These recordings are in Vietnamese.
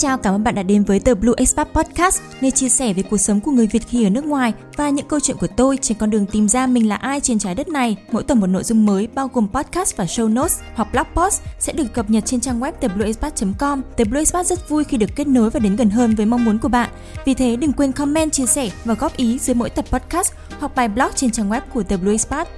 chào, cảm ơn bạn đã đến với tờ Blue Expat Podcast, nơi chia sẻ về cuộc sống của người Việt khi ở nước ngoài và những câu chuyện của tôi trên con đường tìm ra mình là ai trên trái đất này. Mỗi tuần một nội dung mới bao gồm podcast và show notes hoặc blog post sẽ được cập nhật trên trang web theblueexpat.com. The Blue Expat rất vui khi được kết nối và đến gần hơn với mong muốn của bạn. Vì thế đừng quên comment, chia sẻ và góp ý dưới mỗi tập podcast hoặc bài blog trên trang web của The Blue Expat.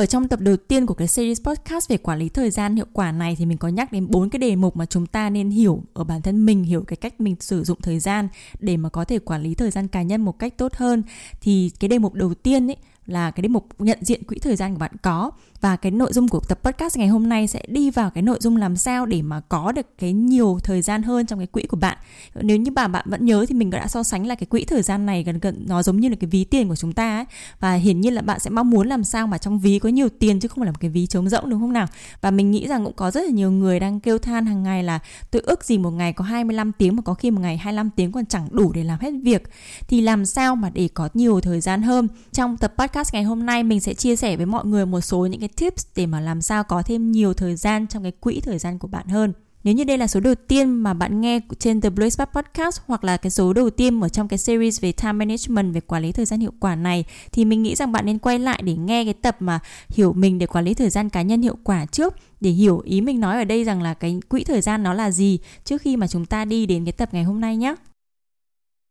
Ở trong tập đầu tiên của cái series podcast về quản lý thời gian hiệu quả này thì mình có nhắc đến bốn cái đề mục mà chúng ta nên hiểu ở bản thân mình, hiểu cái cách mình sử dụng thời gian để mà có thể quản lý thời gian cá nhân một cách tốt hơn. Thì cái đề mục đầu tiên ấy là cái đề mục nhận diện quỹ thời gian của bạn có. Và cái nội dung của tập podcast ngày hôm nay sẽ đi vào cái nội dung làm sao để mà có được cái nhiều thời gian hơn trong cái quỹ của bạn. Nếu như bà bạn vẫn nhớ thì mình đã so sánh là cái quỹ thời gian này gần gần, nó giống như là cái ví tiền của chúng ta ấy. Và hiển nhiên là bạn sẽ mong muốn làm sao mà trong ví có nhiều tiền chứ không phải là một cái ví trống rỗng, đúng không nào? Và mình nghĩ rằng cũng có rất là nhiều người đang kêu than hàng ngày là tôi ước gì một ngày có 25 tiếng mà có khi một ngày 25 tiếng còn chẳng đủ để làm hết việc. Thì làm sao mà để có nhiều thời gian hơn? Trong tập podcast ngày hôm nay, mình sẽ chia sẻ với mọi người một số những cái tips để mà làm sao có thêm nhiều thời gian trong cái quỹ thời gian của bạn hơn. Nếu như đây là số đầu tiên mà bạn nghe trên The Blue Spot Podcast hoặc là cái số đầu tiên ở trong cái series về time management, về quản lý thời gian hiệu quả này, thì mình nghĩ rằng bạn nên quay lại để nghe cái tập mà hiểu mình, để quản lý thời gian cá nhân hiệu quả trước, để hiểu ý mình nói ở đây rằng là cái quỹ thời gian nó là gì trước khi mà chúng ta đi đến cái tập ngày hôm nay nhé.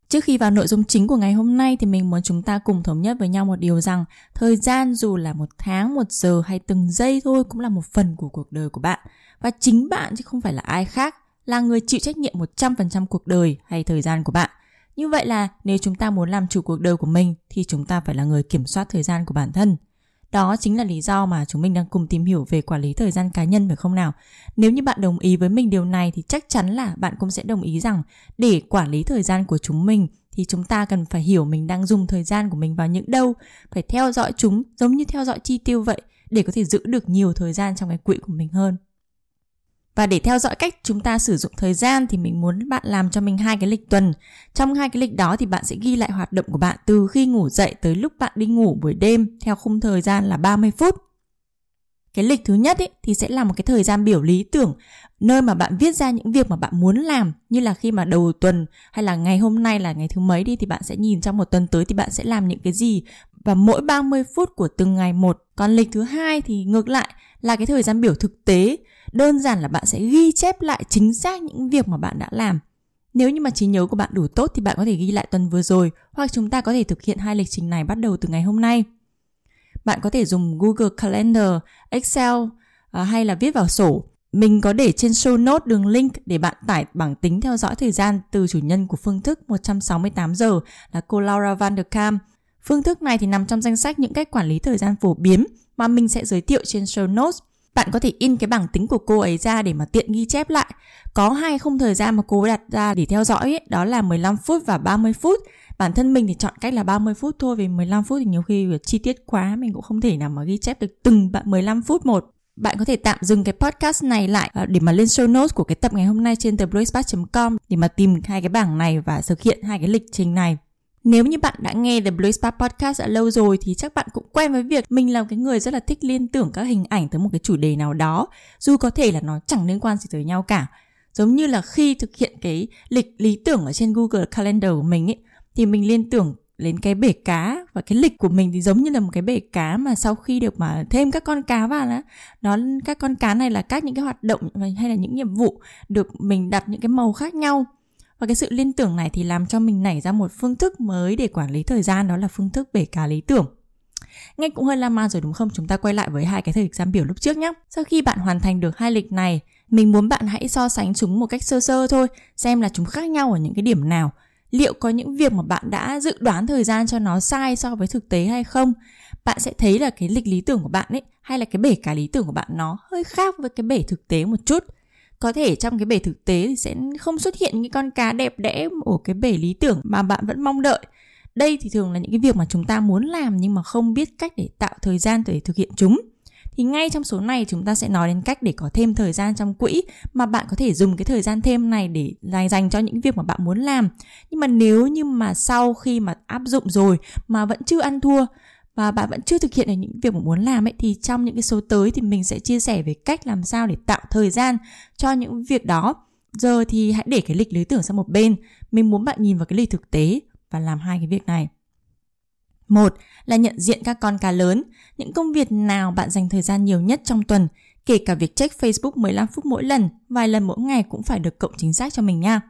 Trước khi vào nội dung chính của ngày hôm nay thì mình muốn chúng ta cùng thống nhất với nhau một điều rằng thời gian dù là một tháng, một giờ hay từng giây thôi cũng là một phần của cuộc đời của bạn. Và chính bạn chứ không phải là ai khác là người chịu trách nhiệm 100% cuộc đời hay thời gian của bạn. Như vậy là nếu chúng ta muốn làm chủ cuộc đời của mình thì chúng ta phải là người kiểm soát thời gian của bản thân. Đó chính là lý do mà chúng mình đang cùng tìm hiểu về quản lý thời gian cá nhân phải không nào? Nếu như bạn đồng ý với mình điều này thì chắc chắn là bạn cũng sẽ đồng ý rằng để quản lý thời gian của chúng mình thì chúng ta cần phải hiểu mình đang dùng thời gian của mình vào những đâu, phải theo dõi chúng giống như theo dõi chi tiêu vậy để có thể giữ được nhiều thời gian trong cái quỹ của mình hơn. Và để theo dõi cách chúng ta sử dụng thời gian thì mình muốn bạn làm cho mình hai cái lịch tuần. Trong hai cái lịch đó thì bạn sẽ ghi lại hoạt động của bạn từ khi ngủ dậy tới lúc bạn đi ngủ buổi đêm theo khung thời gian là 30 phút. Cái lịch thứ nhất ấy, thì sẽ là một cái thời gian biểu lý tưởng nơi mà bạn viết ra những việc mà bạn muốn làm như là khi mà đầu tuần hay là ngày hôm nay là ngày thứ mấy đi thì bạn sẽ nhìn trong một tuần tới thì bạn sẽ làm những cái gì và mỗi 30 phút của từng ngày một. Còn lịch thứ hai thì ngược lại là cái thời gian biểu thực tế đơn giản là bạn sẽ ghi chép lại chính xác những việc mà bạn đã làm nếu như mà trí nhớ của bạn đủ tốt thì bạn có thể ghi lại tuần vừa rồi hoặc chúng ta có thể thực hiện hai lịch trình này bắt đầu từ ngày hôm nay. Bạn có thể dùng Google Calendar, Excel à, hay là viết vào sổ. Mình có để trên show note đường link để bạn tải bảng tính theo dõi thời gian từ chủ nhân của phương thức 168 giờ là cô Laura Van der Kam. Phương thức này thì nằm trong danh sách những cách quản lý thời gian phổ biến mà mình sẽ giới thiệu trên show notes bạn có thể in cái bảng tính của cô ấy ra để mà tiện ghi chép lại. Có hai khung thời gian mà cô ấy đặt ra để theo dõi ấy, đó là 15 phút và 30 phút. Bản thân mình thì chọn cách là 30 phút thôi vì 15 phút thì nhiều khi chi tiết quá mình cũng không thể nào mà ghi chép được từng 15 phút một. Bạn có thể tạm dừng cái podcast này lại ờ, để mà lên show notes của cái tập ngày hôm nay trên thebluespark.com để mà tìm hai cái bảng này và thực hiện hai cái lịch trình này. Nếu như bạn đã nghe The Blue Spa Podcast đã lâu rồi thì chắc bạn cũng quen với việc mình là cái người rất là thích liên tưởng các hình ảnh tới một cái chủ đề nào đó, dù có thể là nó chẳng liên quan gì tới nhau cả. Giống như là khi thực hiện cái lịch lý tưởng ở trên Google Calendar của mình ấy, thì mình liên tưởng đến cái bể cá và cái lịch của mình thì giống như là một cái bể cá mà sau khi được mà thêm các con cá vào đó, đó các con cá này là các những cái hoạt động hay là những nhiệm vụ được mình đặt những cái màu khác nhau và cái sự liên tưởng này thì làm cho mình nảy ra một phương thức mới để quản lý thời gian đó là phương thức bể cá lý tưởng. Nghe cũng hơi lan man rồi đúng không? Chúng ta quay lại với hai cái thời gian biểu lúc trước nhé. Sau khi bạn hoàn thành được hai lịch này, mình muốn bạn hãy so sánh chúng một cách sơ sơ thôi, xem là chúng khác nhau ở những cái điểm nào. Liệu có những việc mà bạn đã dự đoán thời gian cho nó sai so với thực tế hay không? Bạn sẽ thấy là cái lịch lý tưởng của bạn ấy hay là cái bể cá lý tưởng của bạn nó hơi khác với cái bể thực tế một chút có thể trong cái bể thực tế thì sẽ không xuất hiện những con cá đẹp đẽ ở cái bể lý tưởng mà bạn vẫn mong đợi. Đây thì thường là những cái việc mà chúng ta muốn làm nhưng mà không biết cách để tạo thời gian để thực hiện chúng. Thì ngay trong số này chúng ta sẽ nói đến cách để có thêm thời gian trong quỹ mà bạn có thể dùng cái thời gian thêm này để dành cho những việc mà bạn muốn làm. Nhưng mà nếu như mà sau khi mà áp dụng rồi mà vẫn chưa ăn thua và bạn vẫn chưa thực hiện được những việc mà muốn làm ấy thì trong những cái số tới thì mình sẽ chia sẻ về cách làm sao để tạo thời gian cho những việc đó. Giờ thì hãy để cái lịch lý tưởng sang một bên. Mình muốn bạn nhìn vào cái lịch thực tế và làm hai cái việc này. Một là nhận diện các con cá lớn, những công việc nào bạn dành thời gian nhiều nhất trong tuần, kể cả việc check Facebook 15 phút mỗi lần, vài lần mỗi ngày cũng phải được cộng chính xác cho mình nha.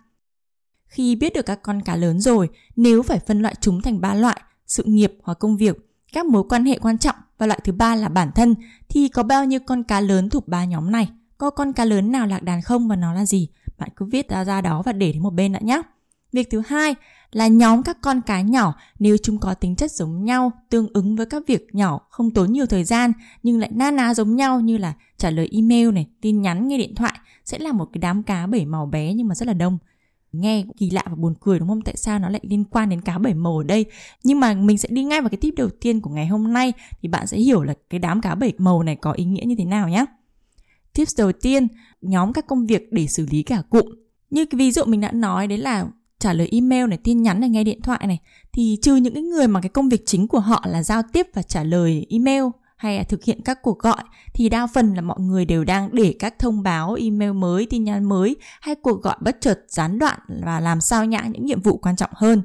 Khi biết được các con cá lớn rồi, nếu phải phân loại chúng thành ba loại, sự nghiệp hoặc công việc, các mối quan hệ quan trọng và loại thứ ba là bản thân thì có bao nhiêu con cá lớn thuộc ba nhóm này? Có con cá lớn nào lạc đàn không và nó là gì? Bạn cứ viết ra ra đó và để đến một bên đã nhé. Việc thứ hai là nhóm các con cá nhỏ nếu chúng có tính chất giống nhau, tương ứng với các việc nhỏ, không tốn nhiều thời gian nhưng lại na ná giống nhau như là trả lời email này, tin nhắn, nghe điện thoại sẽ là một cái đám cá bảy màu bé nhưng mà rất là đông. Nghe kỳ lạ và buồn cười đúng không? Tại sao nó lại liên quan đến cá bảy màu ở đây? Nhưng mà mình sẽ đi ngay vào cái tip đầu tiên của ngày hôm nay thì bạn sẽ hiểu là cái đám cá bảy màu này có ý nghĩa như thế nào nhé. Tips đầu tiên, nhóm các công việc để xử lý cả cụm. Như cái ví dụ mình đã nói đấy là trả lời email này, tin nhắn này, nghe điện thoại này thì trừ những cái người mà cái công việc chính của họ là giao tiếp và trả lời email hay là thực hiện các cuộc gọi thì đa phần là mọi người đều đang để các thông báo email mới, tin nhắn mới hay cuộc gọi bất chợt gián đoạn và làm sao nhãng những nhiệm vụ quan trọng hơn.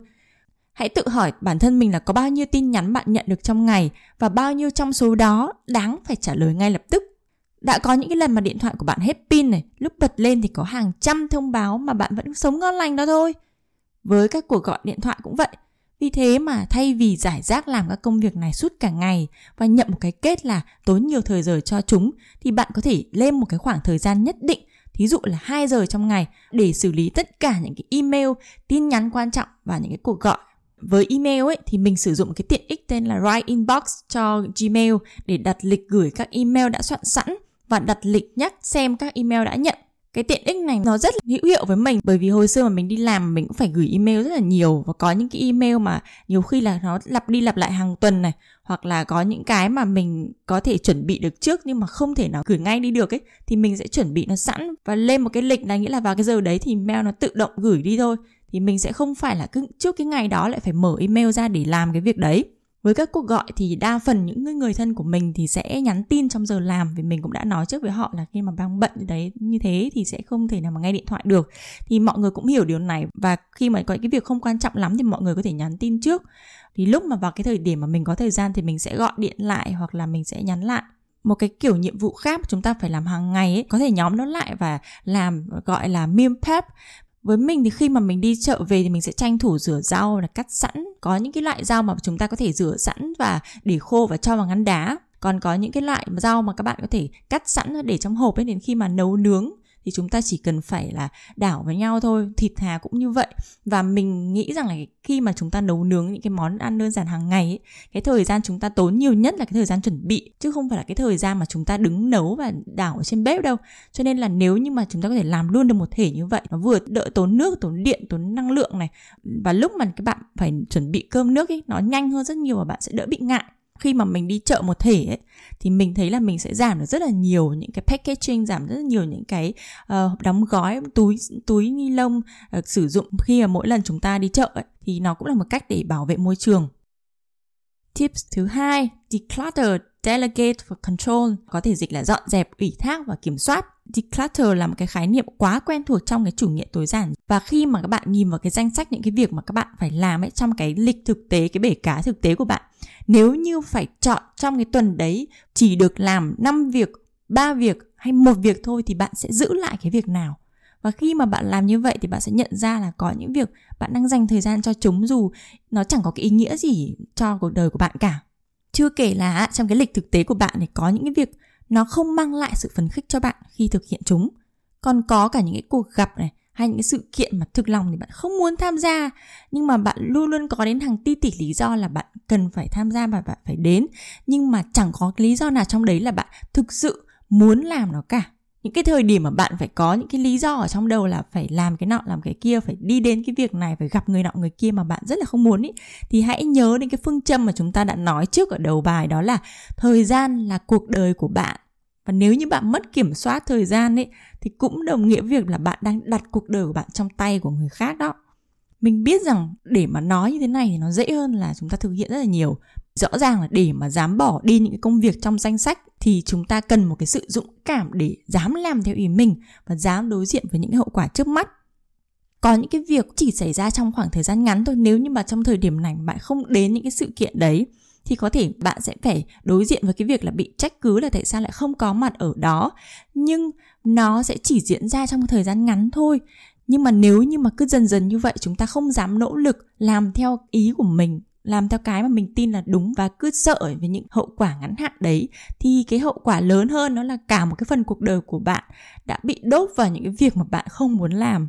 Hãy tự hỏi bản thân mình là có bao nhiêu tin nhắn bạn nhận được trong ngày và bao nhiêu trong số đó đáng phải trả lời ngay lập tức. Đã có những cái lần mà điện thoại của bạn hết pin này, lúc bật lên thì có hàng trăm thông báo mà bạn vẫn sống ngon lành đó thôi với các cuộc gọi điện thoại cũng vậy vì thế mà thay vì giải rác làm các công việc này suốt cả ngày và nhận một cái kết là tốn nhiều thời giờ cho chúng thì bạn có thể lên một cái khoảng thời gian nhất định thí dụ là 2 giờ trong ngày để xử lý tất cả những cái email, tin nhắn quan trọng và những cái cuộc gọi. Với email ấy thì mình sử dụng cái tiện ích tên là Write Inbox cho Gmail để đặt lịch gửi các email đã soạn sẵn và đặt lịch nhắc xem các email đã nhận cái tiện ích này nó rất là hữu hiệu với mình. Bởi vì hồi xưa mà mình đi làm, mình cũng phải gửi email rất là nhiều và có những cái email mà nhiều khi là nó lặp đi lặp lại hàng tuần này, hoặc là có những cái mà mình có thể chuẩn bị được trước nhưng mà không thể nào gửi ngay đi được ấy, thì mình sẽ chuẩn bị nó sẵn và lên một cái lịch là nghĩa là vào cái giờ đấy thì mail nó tự động gửi đi thôi. Thì mình sẽ không phải là cứ trước cái ngày đó lại phải mở email ra để làm cái việc đấy với các cuộc gọi thì đa phần những người, thân của mình thì sẽ nhắn tin trong giờ làm vì mình cũng đã nói trước với họ là khi mà đang bận đấy như thế thì sẽ không thể nào mà nghe điện thoại được. Thì mọi người cũng hiểu điều này và khi mà có cái việc không quan trọng lắm thì mọi người có thể nhắn tin trước. Thì lúc mà vào cái thời điểm mà mình có thời gian thì mình sẽ gọi điện lại hoặc là mình sẽ nhắn lại. Một cái kiểu nhiệm vụ khác chúng ta phải làm hàng ngày ấy có thể nhóm nó lại và làm gọi là meal prep với mình thì khi mà mình đi chợ về thì mình sẽ tranh thủ rửa rau là cắt sẵn. Có những cái loại rau mà chúng ta có thể rửa sẵn và để khô và cho vào ngăn đá. Còn có những cái loại rau mà các bạn có thể cắt sẵn để trong hộp ấy, đến khi mà nấu nướng thì chúng ta chỉ cần phải là đảo với nhau thôi thịt hà cũng như vậy. Và mình nghĩ rằng là khi mà chúng ta nấu nướng những cái món ăn đơn giản hàng ngày ấy, cái thời gian chúng ta tốn nhiều nhất là cái thời gian chuẩn bị chứ không phải là cái thời gian mà chúng ta đứng nấu và đảo ở trên bếp đâu. Cho nên là nếu như mà chúng ta có thể làm luôn được một thể như vậy nó vừa đỡ tốn nước tốn điện tốn năng lượng này và lúc mà các bạn phải chuẩn bị cơm nước ấy nó nhanh hơn rất nhiều và bạn sẽ đỡ bị ngại khi mà mình đi chợ một thể ấy, thì mình thấy là mình sẽ giảm được rất là nhiều những cái packaging giảm rất là nhiều những cái uh, đóng gói túi túi ni lông uh, sử dụng khi mà mỗi lần chúng ta đi chợ ấy, thì nó cũng là một cách để bảo vệ môi trường Tips thứ hai, declutter, delegate và control, có thể dịch là dọn dẹp, ủy thác và kiểm soát. Declutter là một cái khái niệm quá quen thuộc trong cái chủ nghĩa tối giản và khi mà các bạn nhìn vào cái danh sách những cái việc mà các bạn phải làm ấy trong cái lịch thực tế, cái bể cá thực tế của bạn nếu như phải chọn trong cái tuần đấy chỉ được làm 5 việc, 3 việc hay một việc thôi thì bạn sẽ giữ lại cái việc nào. Và khi mà bạn làm như vậy thì bạn sẽ nhận ra là có những việc bạn đang dành thời gian cho chúng dù nó chẳng có cái ý nghĩa gì cho cuộc đời của bạn cả. Chưa kể là trong cái lịch thực tế của bạn thì có những cái việc nó không mang lại sự phấn khích cho bạn khi thực hiện chúng. Còn có cả những cái cuộc gặp này, hay những cái sự kiện mà thực lòng thì bạn không muốn tham gia, nhưng mà bạn luôn luôn có đến hàng ti tỷ lý do là bạn cần phải tham gia và bạn phải đến. Nhưng mà chẳng có cái lý do nào trong đấy là bạn thực sự muốn làm nó cả. Những cái thời điểm mà bạn phải có những cái lý do ở trong đầu là phải làm cái nọ, làm cái kia, phải đi đến cái việc này, phải gặp người nọ, người kia mà bạn rất là không muốn ý, thì hãy nhớ đến cái phương châm mà chúng ta đã nói trước ở đầu bài, đó là thời gian là cuộc đời của bạn và nếu như bạn mất kiểm soát thời gian ấy, thì cũng đồng nghĩa việc là bạn đang đặt cuộc đời của bạn trong tay của người khác đó. Mình biết rằng để mà nói như thế này thì nó dễ hơn là chúng ta thực hiện rất là nhiều. Rõ ràng là để mà dám bỏ đi những cái công việc trong danh sách thì chúng ta cần một cái sự dũng cảm để dám làm theo ý mình và dám đối diện với những cái hậu quả trước mắt. Có những cái việc chỉ xảy ra trong khoảng thời gian ngắn thôi, nếu như mà trong thời điểm này bạn không đến những cái sự kiện đấy thì có thể bạn sẽ phải đối diện với cái việc là bị trách cứ là tại sao lại không có mặt ở đó. Nhưng nó sẽ chỉ diễn ra trong một thời gian ngắn thôi. Nhưng mà nếu như mà cứ dần dần như vậy, chúng ta không dám nỗ lực làm theo ý của mình, làm theo cái mà mình tin là đúng và cứ sợ về những hậu quả ngắn hạn đấy, thì cái hậu quả lớn hơn nó là cả một cái phần cuộc đời của bạn đã bị đốt vào những cái việc mà bạn không muốn làm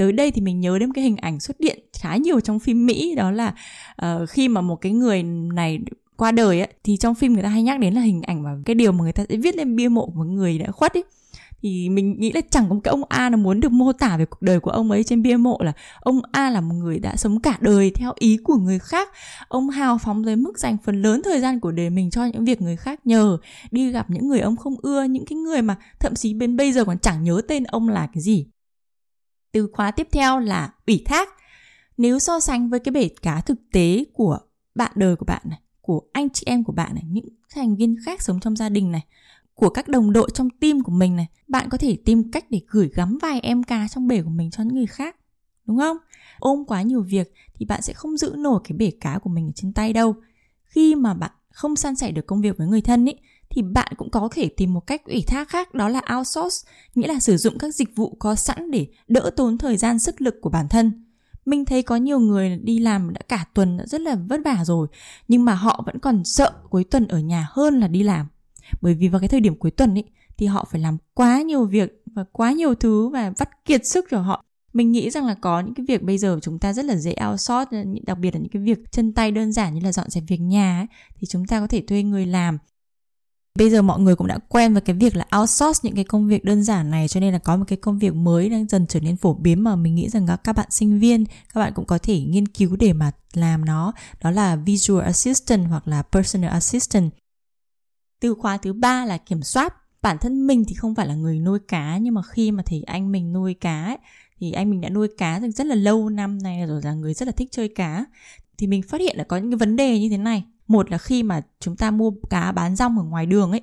tới đây thì mình nhớ đến cái hình ảnh xuất hiện khá nhiều trong phim Mỹ đó là uh, khi mà một cái người này qua đời ấy, thì trong phim người ta hay nhắc đến là hình ảnh và cái điều mà người ta sẽ viết lên bia mộ của người đã khuất ấy. Thì mình nghĩ là chẳng có một cái ông A nào muốn được mô tả về cuộc đời của ông ấy trên bia mộ là ông A là một người đã sống cả đời theo ý của người khác. Ông hào phóng tới mức dành phần lớn thời gian của đời mình cho những việc người khác nhờ đi gặp những người ông không ưa những cái người mà thậm chí bên bây giờ còn chẳng nhớ tên ông là cái gì từ khóa tiếp theo là ủy thác. Nếu so sánh với cái bể cá thực tế của bạn đời của bạn này, của anh chị em của bạn này, những thành viên khác sống trong gia đình này, của các đồng đội trong team của mình này, bạn có thể tìm cách để gửi gắm vài em cá trong bể của mình cho những người khác, đúng không? Ôm quá nhiều việc thì bạn sẽ không giữ nổi cái bể cá của mình ở trên tay đâu. Khi mà bạn không san sẻ được công việc với người thân ý, thì bạn cũng có thể tìm một cách ủy thác khác đó là outsource nghĩa là sử dụng các dịch vụ có sẵn để đỡ tốn thời gian sức lực của bản thân. Mình thấy có nhiều người đi làm đã cả tuần đã rất là vất vả rồi nhưng mà họ vẫn còn sợ cuối tuần ở nhà hơn là đi làm. Bởi vì vào cái thời điểm cuối tuần ấy thì họ phải làm quá nhiều việc và quá nhiều thứ và vắt kiệt sức cho họ mình nghĩ rằng là có những cái việc bây giờ chúng ta rất là dễ outsource đặc biệt là những cái việc chân tay đơn giản như là dọn dẹp việc nhà ấy, thì chúng ta có thể thuê người làm. Bây giờ mọi người cũng đã quen với cái việc là outsource những cái công việc đơn giản này cho nên là có một cái công việc mới đang dần trở nên phổ biến mà mình nghĩ rằng các bạn sinh viên các bạn cũng có thể nghiên cứu để mà làm nó. Đó là visual assistant hoặc là personal assistant. Từ khóa thứ ba là kiểm soát. Bản thân mình thì không phải là người nuôi cá nhưng mà khi mà thấy anh mình nuôi cá ấy, thì anh mình đã nuôi cá được rất là lâu năm nay rồi là người rất là thích chơi cá. Thì mình phát hiện là có những cái vấn đề như thế này. Một là khi mà chúng ta mua cá bán rong ở ngoài đường ấy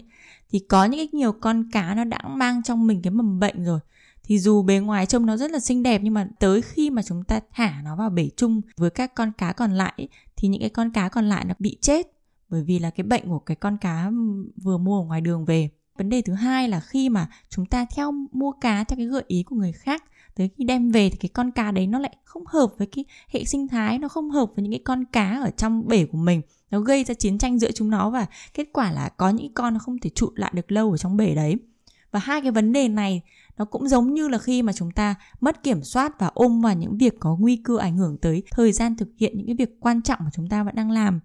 thì có những cái nhiều con cá nó đã mang trong mình cái mầm bệnh rồi. Thì dù bề ngoài trông nó rất là xinh đẹp nhưng mà tới khi mà chúng ta thả nó vào bể chung với các con cá còn lại ấy, thì những cái con cá còn lại nó bị chết bởi vì là cái bệnh của cái con cá vừa mua ở ngoài đường về. Vấn đề thứ hai là khi mà chúng ta theo mua cá theo cái gợi ý của người khác tới khi đem về thì cái con cá đấy nó lại không hợp với cái hệ sinh thái, nó không hợp với những cái con cá ở trong bể của mình. Nó gây ra chiến tranh giữa chúng nó và kết quả là có những con nó không thể trụ lại được lâu ở trong bể đấy. Và hai cái vấn đề này nó cũng giống như là khi mà chúng ta mất kiểm soát và ôm vào những việc có nguy cơ ảnh hưởng tới thời gian thực hiện những cái việc quan trọng mà chúng ta vẫn đang làm.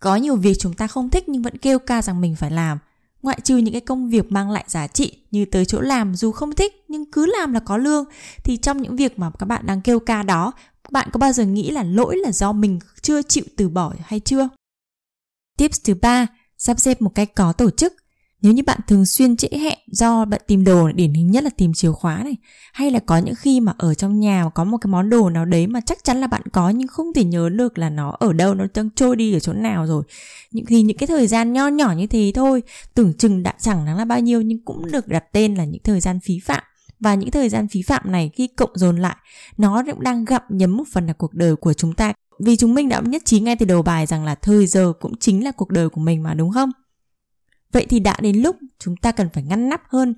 Có nhiều việc chúng ta không thích nhưng vẫn kêu ca rằng mình phải làm ngoại trừ những cái công việc mang lại giá trị như tới chỗ làm dù không thích nhưng cứ làm là có lương, thì trong những việc mà các bạn đang kêu ca đó, bạn có bao giờ nghĩ là lỗi là do mình chưa chịu từ bỏ hay chưa? Tips thứ ba, sắp xếp một cách có tổ chức nếu như bạn thường xuyên trễ hẹn do bạn tìm đồ điển hình nhất là tìm chìa khóa này, hay là có những khi mà ở trong nhà có một cái món đồ nào đấy mà chắc chắn là bạn có nhưng không thể nhớ được là nó ở đâu, nó đang trôi đi ở chỗ nào rồi. Những thì những cái thời gian nho nhỏ như thế thôi, tưởng chừng đã chẳng đáng là bao nhiêu nhưng cũng được đặt tên là những thời gian phí phạm. Và những thời gian phí phạm này khi cộng dồn lại, nó cũng đang gặm nhấm một phần là cuộc đời của chúng ta. Vì chúng mình đã nhất trí ngay từ đầu bài rằng là thời giờ cũng chính là cuộc đời của mình mà, đúng không? Vậy thì đã đến lúc chúng ta cần phải ngăn nắp hơn.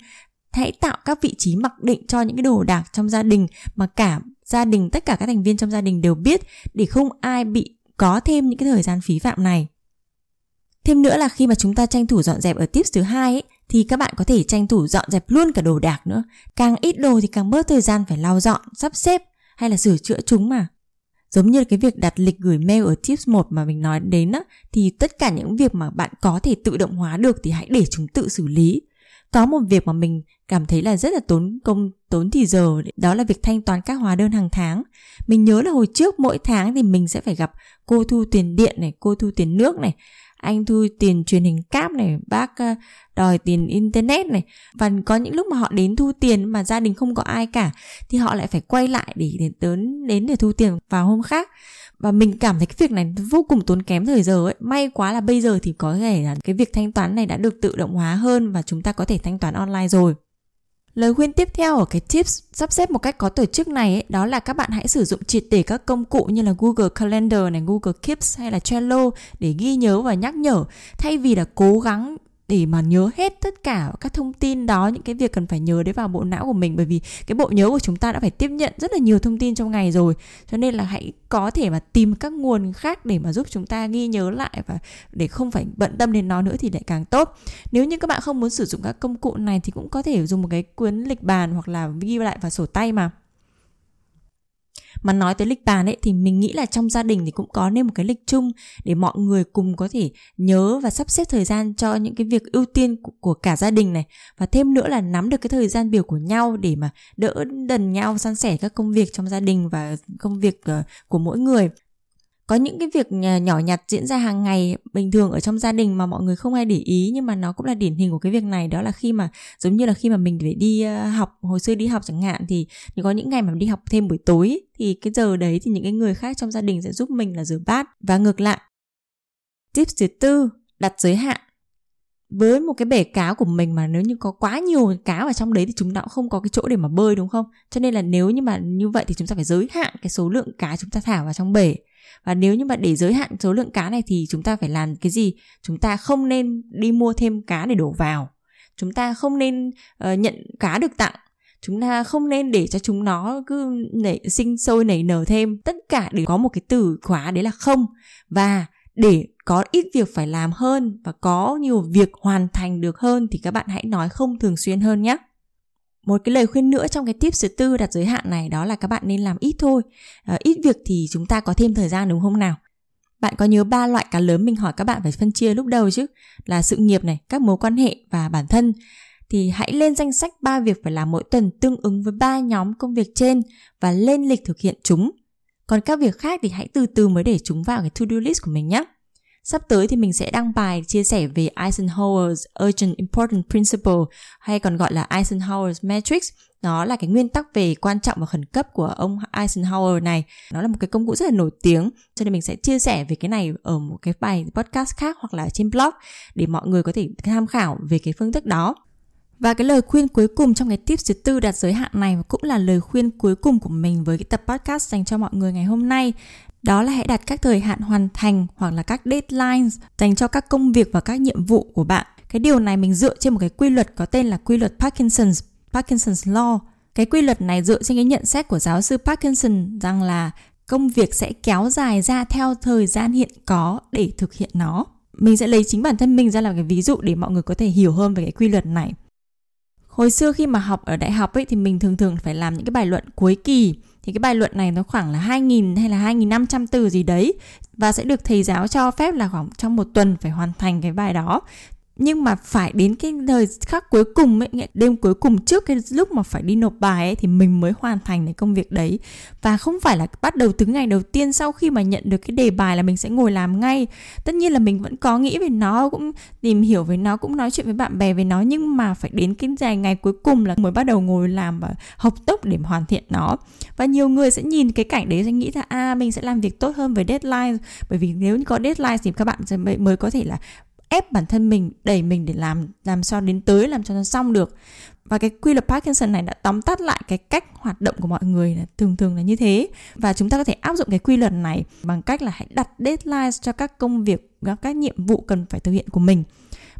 Hãy tạo các vị trí mặc định cho những cái đồ đạc trong gia đình mà cả gia đình tất cả các thành viên trong gia đình đều biết để không ai bị có thêm những cái thời gian phí phạm này. Thêm nữa là khi mà chúng ta tranh thủ dọn dẹp ở tips thứ hai ấy, thì các bạn có thể tranh thủ dọn dẹp luôn cả đồ đạc nữa. Càng ít đồ thì càng bớt thời gian phải lau dọn sắp xếp hay là sửa chữa chúng mà giống như cái việc đặt lịch gửi mail ở tips 1 mà mình nói đến á, thì tất cả những việc mà bạn có thể tự động hóa được thì hãy để chúng tự xử lý. Có một việc mà mình cảm thấy là rất là tốn công, tốn thì giờ, đó là việc thanh toán các hóa đơn hàng tháng. Mình nhớ là hồi trước mỗi tháng thì mình sẽ phải gặp cô thu tiền điện này cô thu tiền nước này anh thu tiền truyền hình cáp này, bác ờ, đòi tiền internet này. Và có những lúc mà họ đến thu tiền mà gia đình không có ai cả, thì họ lại phải quay lại để đến đến để thu tiền vào hôm khác. Và mình cảm thấy cái việc này vô cùng tốn kém thời giờ ấy. May quá là bây giờ thì có thể là cái việc thanh toán này đã được tự động hóa hơn và chúng ta có thể thanh toán online rồi. Lời khuyên tiếp theo ở cái tips sắp xếp một cách có tổ chức này ấy, đó là các bạn hãy sử dụng triệt để các công cụ như là Google Calendar này, Google Keeps hay là Trello để ghi nhớ và nhắc nhở. Thay vì là cố gắng để mà nhớ hết tất cả các thông tin đó, những cái việc cần phải nhớ đấy vào bộ não của mình. Bởi vì cái bộ nhớ của chúng ta đã phải tiếp nhận rất là nhiều thông tin trong ngày rồi. Cho nên là hãy có thể mà tìm các nguồn khác để mà giúp chúng ta ghi nhớ lại và để không phải bận tâm đến nó nữa thì lại càng tốt. Nếu như các bạn không muốn sử dụng các công cụ này thì cũng có thể dùng một cái cuốn lịch bàn hoặc là ghi lại vào sổ tay mà mà nói tới lịch bàn ấy thì mình nghĩ là trong gia đình thì cũng có nên một cái lịch chung để mọi người cùng có thể nhớ và sắp xếp thời gian cho những cái việc ưu tiên của, của cả gia đình này. Và thêm nữa là nắm được cái thời gian biểu của nhau để mà đỡ đần nhau san sẻ các công việc trong gia đình và công việc uh, của mỗi người có những cái việc ờ, nhỏ nhặt diễn ra hàng ngày bình thường ở trong gia đình mà mọi người không ai để ý, nhưng mà nó cũng là điển hình của cái việc này, đó là khi mà, giống như là khi mà mình phải đi ờ, học, hồi xưa đi học chẳng hạn, thì có những ngày mà đi học thêm buổi tối, thì cái giờ đấy thì những cái người khác trong gia đình sẽ giúp mình là rửa bát. Và ngược lại tips thứ tư, đặt giới hạn. Với một cái bể cá của mình mà nếu như có quá nhiều cá ở trong đấy thì chúng ta cũng không có cái chỗ để mà bơi, đúng không? Cho nên là nếu như mà như vậy thì chúng ta phải giới hạn cái số lượng cá chúng ta thả vào trong bể và nếu như mà để giới hạn số lượng cá này thì chúng ta phải làm cái gì? Chúng ta không nên đi mua thêm cá để đổ vào. Chúng ta không nên uh, nhận cá được tặng. Chúng ta không nên để cho chúng nó cứ nảy sinh sôi nảy nở thêm. Tất cả đều có một cái từ khóa đấy là không. Và để có ít việc phải làm hơn và có nhiều việc hoàn thành được hơn thì các bạn hãy nói không thường xuyên hơn nhé một cái lời khuyên nữa trong cái tip thứ tư đặt giới hạn này đó là các bạn nên làm ít thôi. À, ít việc thì chúng ta có thêm thời gian đúng không nào? Bạn có nhớ ba loại cá lớn mình hỏi các bạn phải phân chia lúc đầu chứ? Là sự nghiệp này các mối quan hệ và bản thân. Thì hãy lên danh sách ba việc phải làm mỗi tuần tương ứng với ba nhóm công việc trên và lên lịch thực hiện chúng. Còn các việc khác thì hãy từ từ mới để chúng vào cái to-do list của mình nhé Sắp tới thì mình sẽ đăng bài chia sẻ về Eisenhower's Urgent Important Principle, hay còn gọi là Eisenhower's Matrix. Nó là cái nguyên tắc về quan trọng và khẩn cấp của ông Eisenhower này. Nó là một cái công cụ rất là nổi tiếng, cho nên mình sẽ chia sẻ về cái này ở một cái bài podcast khác hoặc là trên blog để mọi người có thể tham khảo về cái phương thức đó. Và cái lời khuyên cuối cùng trong cái tips thứ tư đặt giới hạn này cũng là lời khuyên cuối cùng của mình với cái tập podcast dành cho mọi người ngày hôm nay đó là hãy đặt các thời hạn hoàn thành hoặc là các deadlines dành cho các công việc và các nhiệm vụ của bạn. Cái điều này mình dựa trên một cái quy luật có tên là quy luật Parkinson's, Parkinson's Law. Cái quy luật này dựa trên cái nhận xét của giáo sư Parkinson rằng là công việc sẽ kéo dài ra theo thời gian hiện có để thực hiện nó. Mình sẽ lấy chính bản thân mình ra làm cái ví dụ để mọi người có thể hiểu hơn về cái quy luật này. Hồi xưa khi mà học ở đại học ấy, thì mình thường thường phải làm những cái bài luận cuối kỳ. Thì cái bài luận này nó khoảng là 2.000 hay là 2.500 từ gì đấy. Và sẽ được thầy giáo cho phép là khoảng trong một tuần phải hoàn thành cái bài đó nhưng mà phải đến cái thời khắc cuối cùng ấy, đêm cuối cùng trước cái lúc mà phải đi nộp bài ấy thì mình mới hoàn thành cái công việc đấy. Và không phải là bắt đầu từ ngày đầu tiên sau khi mà nhận được cái đề bài là mình sẽ ngồi làm ngay. Tất nhiên là mình vẫn có nghĩ về nó cũng tìm hiểu về nó cũng nói chuyện với bạn bè về nó nhưng mà phải đến cái dài ngày cuối cùng là mới bắt đầu ngồi làm và học tốc để hoàn thiện nó. Và nhiều người sẽ nhìn cái cảnh đấy sẽ nghĩ là à mình sẽ làm việc tốt hơn với deadline. Bởi vì nếu có deadline thì các bạn sẽ mới có thể là ép bản thân mình, đẩy mình để làm làm sao đến tới, làm cho nó xong được. Và cái quy luật Parkinson này đã tóm tắt lại cái cách hoạt động của mọi người là thường thường là như thế. Và chúng ta có thể áp dụng cái quy luật này bằng cách là hãy đặt deadline cho các công việc các nhiệm vụ cần phải thực hiện của mình.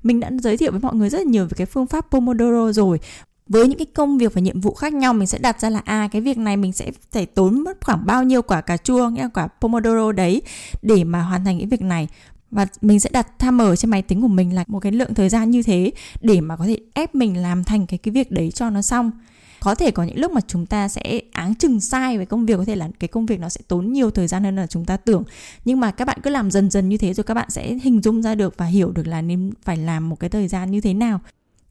Mình đã giới thiệu với mọi người rất là nhiều về cái phương pháp Pomodoro rồi. Với những cái công việc và nhiệm vụ khác nhau, mình sẽ đặt ra là à cái việc này mình sẽ phải tốn mất khoảng bao nhiêu quả cà chua, nghĩa là quả pomodoro đấy để mà hoàn thành cái việc này và mình sẽ đặt timer trên máy tính của mình là một cái lượng thời gian như thế để mà có thể ép mình làm thành cái cái việc đấy cho nó xong. Có thể có những lúc mà chúng ta sẽ áng chừng sai về công việc, có thể là cái công việc nó sẽ tốn nhiều thời gian hơn là chúng ta tưởng. Nhưng mà các bạn cứ làm dần dần như thế rồi các bạn sẽ hình dung ra được và hiểu được là nên phải làm một cái thời gian như thế nào.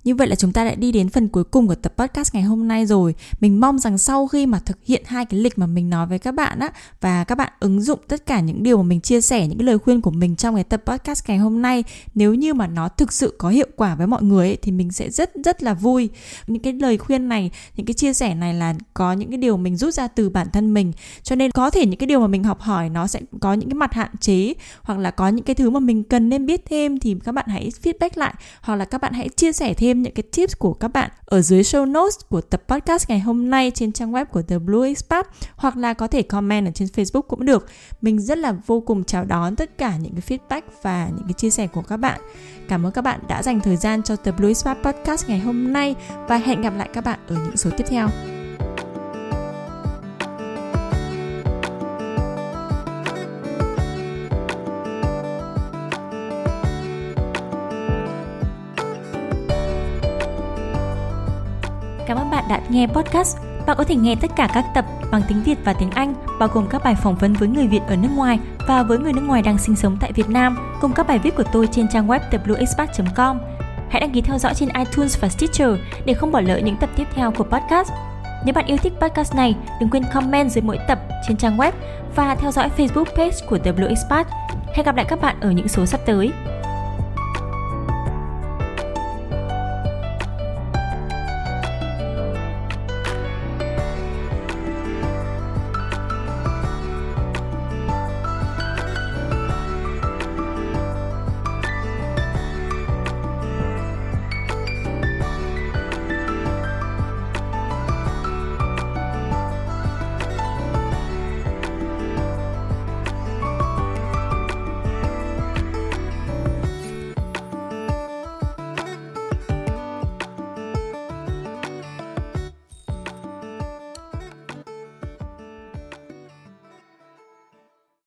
Như vậy là chúng ta đã đi đến phần cuối cùng của tập podcast ngày hôm nay rồi. Mình mong rằng sau khi mà thực hiện hai cái lịch mà mình nói với các bạn á và các bạn ứng dụng tất cả những điều mà mình chia sẻ, những cái lời khuyên của mình trong cái tập podcast ngày hôm nay, nếu như mà nó thực sự có hiệu quả với mọi người ấy, thì mình sẽ rất rất là vui. Những cái lời khuyên này, những cái chia sẻ này là có những cái điều mình rút ra từ bản thân mình. Cho nên có thể những cái điều mà mình học hỏi nó sẽ có những cái mặt hạn chế hoặc là có những cái thứ mà mình cần nên biết thêm thì các bạn hãy feedback lại hoặc là các bạn hãy chia sẻ thêm Thêm những cái tips của các bạn ở dưới show notes của tập podcast ngày hôm nay trên trang web của The Blue Expat hoặc là có thể comment ở trên Facebook cũng được. Mình rất là vô cùng chào đón tất cả những cái feedback và những cái chia sẻ của các bạn. Cảm ơn các bạn đã dành thời gian cho The Blue Expat podcast ngày hôm nay và hẹn gặp lại các bạn ở những số tiếp theo. Đã nghe podcast. Bạn có thể nghe tất cả các tập bằng tiếng Việt và tiếng Anh, bao gồm các bài phỏng vấn với người Việt ở nước ngoài và với người nước ngoài đang sinh sống tại Việt Nam, cùng các bài viết của tôi trên trang web theblueexpat.com. Hãy đăng ký theo dõi trên iTunes và Stitcher để không bỏ lỡ những tập tiếp theo của podcast. Nếu bạn yêu thích podcast này, đừng quên comment dưới mỗi tập trên trang web và theo dõi Facebook page của The Blue Expat. Hẹn gặp lại các bạn ở những số sắp tới.